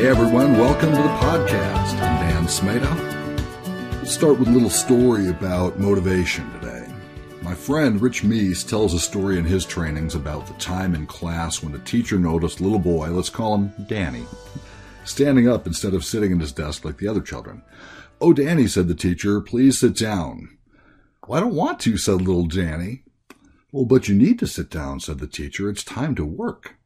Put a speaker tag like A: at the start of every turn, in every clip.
A: Hey everyone, welcome to the podcast. I'm Dan Smeda. Let's start with a little story about motivation today. My friend Rich Meese tells a story in his trainings about the time in class when a teacher noticed little boy, let's call him Danny, standing up instead of sitting at his desk like the other children. Oh, Danny, said the teacher, please sit down. Well, I don't want to, said little Danny. Well, but you need to sit down, said the teacher. It's time to work.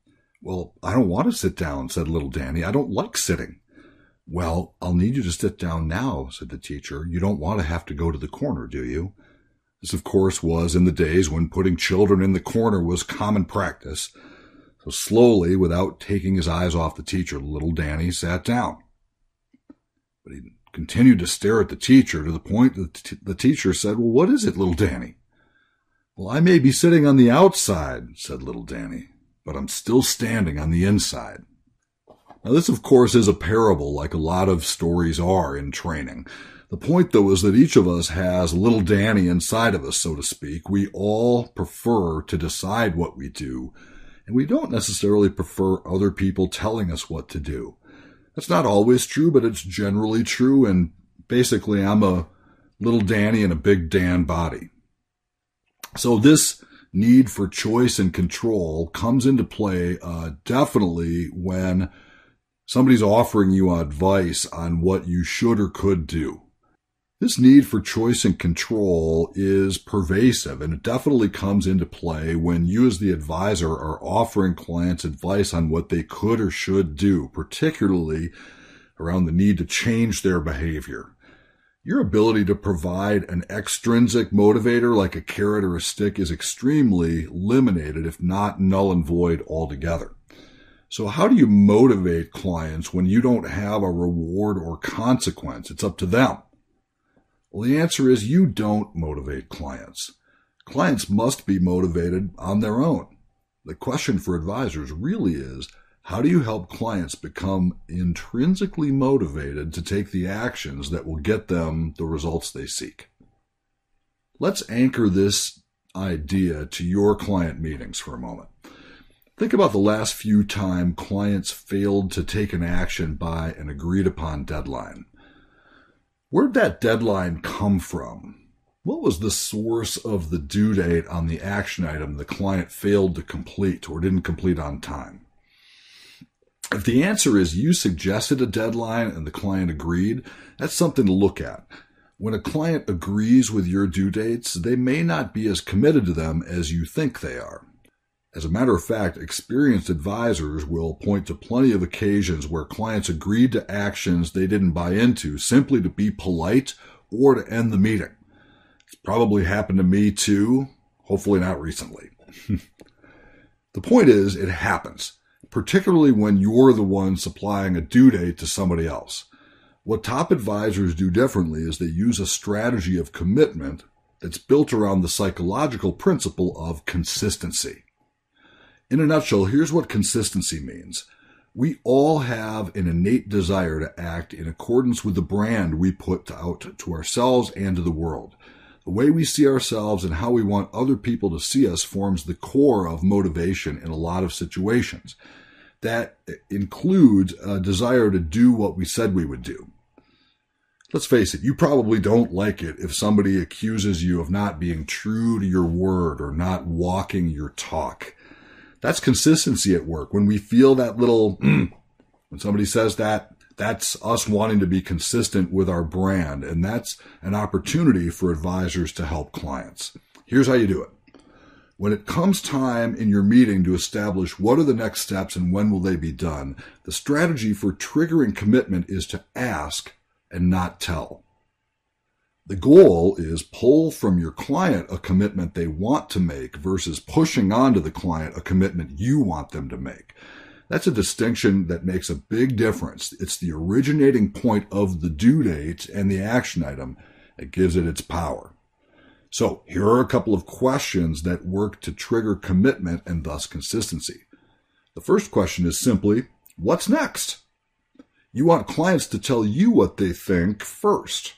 A: Well, I don't want to sit down, said little Danny. I don't like sitting. Well, I'll need you to sit down now, said the teacher. You don't want to have to go to the corner, do you? This, of course, was in the days when putting children in the corner was common practice. So slowly, without taking his eyes off the teacher, little Danny sat down. But he continued to stare at the teacher to the point that the teacher said, Well, what is it, little Danny? Well, I may be sitting on the outside, said little Danny but I'm still standing on the inside. Now, this, of course, is a parable like a lot of stories are in training. The point, though, is that each of us has little Danny inside of us, so to speak. We all prefer to decide what we do, and we don't necessarily prefer other people telling us what to do. That's not always true, but it's generally true, and basically, I'm a little Danny in a big Dan body. So this need for choice and control comes into play uh, definitely when somebody's offering you advice on what you should or could do. This need for choice and control is pervasive and it definitely comes into play when you as the advisor are offering clients advice on what they could or should do, particularly around the need to change their behavior your ability to provide an extrinsic motivator like a carrot or a stick is extremely limited, if not null and void altogether. So how do you motivate clients when you don't have a reward or consequence? It's up to them. Well, the answer is you don't motivate clients. Clients must be motivated on their own. The question for advisors really is, how do you help clients become intrinsically motivated to take the actions that will get them the results they seek? Let's anchor this idea to your client meetings for a moment. Think about the last few time clients failed to take an action by an agreed upon deadline. Where'd that deadline come from? What was the source of the due date on the action item the client failed to complete or didn't complete on time? If the answer is you suggested a deadline and the client agreed, that's something to look at. When a client agrees with your due dates, they may not be as committed to them as you think they are. As a matter of fact, experienced advisors will point to plenty of occasions where clients agreed to actions they didn't buy into simply to be polite or to end the meeting. It's probably happened to me too, hopefully not recently. the point is, it happens particularly when you're the one supplying a due date to somebody else. What top advisors do differently is they use a strategy of commitment that's built around the psychological principle of consistency. In a nutshell, here's what consistency means. We all have an innate desire to act in accordance with the brand we put out to ourselves and to the world. The way we see ourselves and how we want other people to see us forms the core of motivation in a lot of situations that includes a desire to do what we said we would do. Let's face it, you probably don't like it if somebody accuses you of not being true to your word or not walking your talk. That's consistency at work. When we feel that little, when somebody says that, that's us wanting to be consistent with our brand. And that's an opportunity for advisors to help clients. Here's how you do it. When it comes time in your meeting to establish what are the next steps and when will they be done, the strategy for triggering commitment is to ask and not tell. The goal is pull from your client a commitment they want to make versus pushing onto the client a commitment you want them to make. That's a distinction that makes a big difference. It's the originating point of the due date and the action item that gives it its power. So here are a couple of questions that work to trigger commitment and thus consistency. The first question is simply, what's next? You want clients to tell you what they think first.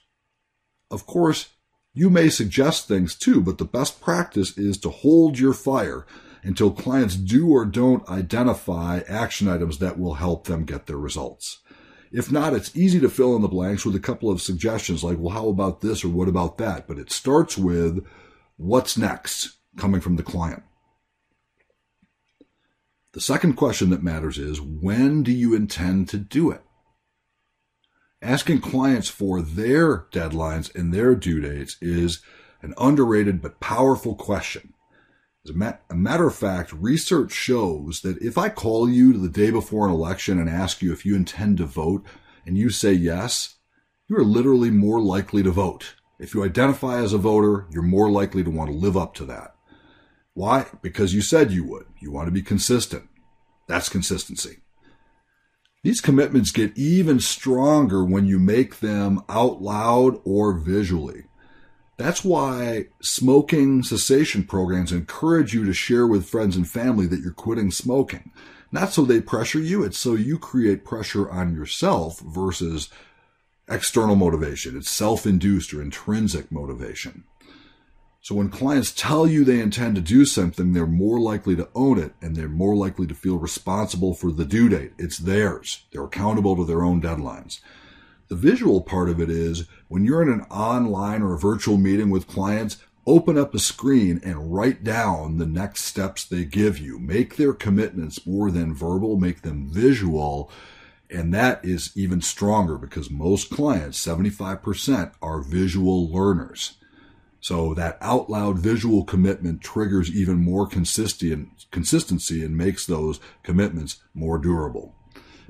A: Of course, you may suggest things too, but the best practice is to hold your fire until clients do or don't identify action items that will help them get their results. If not, it's easy to fill in the blanks with a couple of suggestions like, well, how about this or what about that? But it starts with what's next coming from the client. The second question that matters is when do you intend to do it? Asking clients for their deadlines and their due dates is an underrated but powerful question. As a, matter of fact, research shows that if I call you the day before an election and ask you if you intend to vote and you say yes, you are literally more likely to vote. If you identify as a voter, you're more likely to want to live up to that. Why? Because you said you would. You want to be consistent. That's consistency. These commitments get even stronger when you make them out loud or visually. That's why smoking cessation programs encourage you to share with friends and family that you're quitting smoking. Not so they pressure you, it's so you create pressure on yourself versus external motivation. It's self-induced or intrinsic motivation. So when clients tell you they intend to do something, they're more likely to own it and they're more likely to feel responsible for the due date. It's theirs. They're accountable to their own deadlines. The visual part of it is when you're in an online or a virtual meeting with clients, open up a screen and write down the next steps they give you. Make their commitments more than verbal, make them visual. And that is even stronger because most clients, 75%, are visual learners. So that out loud visual commitment triggers even more consistency and makes those commitments more durable.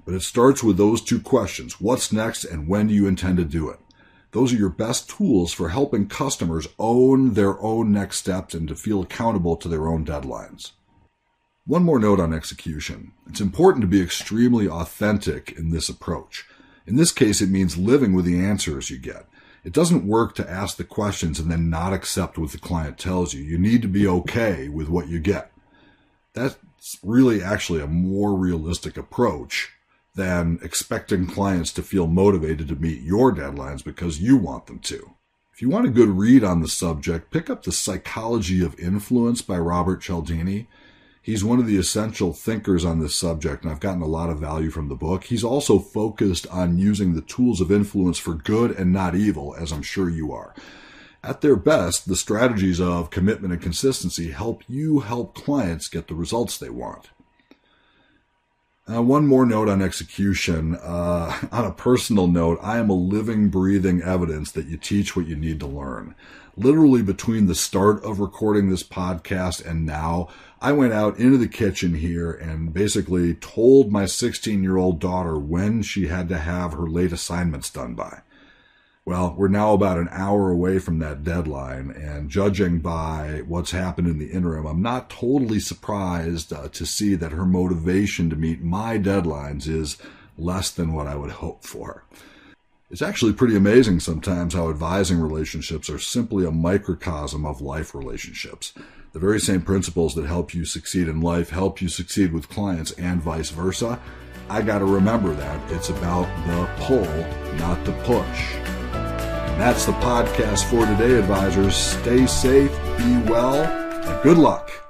A: But it starts with those two questions. What's next and when do you intend to do it? Those are your best tools for helping customers own their own next steps and to feel accountable to their own deadlines. One more note on execution. It's important to be extremely authentic in this approach. In this case, it means living with the answers you get. It doesn't work to ask the questions and then not accept what the client tells you. You need to be okay with what you get. That's really actually a more realistic approach than expecting clients to feel motivated to meet your deadlines because you want them to. If you want a good read on the subject, pick up The Psychology of Influence by Robert Cialdini. He's one of the essential thinkers on this subject, and I've gotten a lot of value from the book. He's also focused on using the tools of influence for good and not evil, as I'm sure you are. At their best, the strategies of commitment and consistency help you help clients get the results they want. Uh, one more note on execution. Uh, on a personal note, I am a living, breathing evidence that you teach what you need to learn. Literally between the start of recording this podcast and now, I went out into the kitchen here and basically told my 16 year old daughter when she had to have her late assignments done by. Well, we're now about an hour away from that deadline, and judging by what's happened in the interim, I'm not totally surprised uh, to see that her motivation to meet my deadlines is less than what I would hope for. It's actually pretty amazing sometimes how advising relationships are simply a microcosm of life relationships. The very same principles that help you succeed in life help you succeed with clients and vice versa. I got to remember that. It's about the pull, not the push. That's the podcast for today, advisors. Stay safe, be well, and good luck.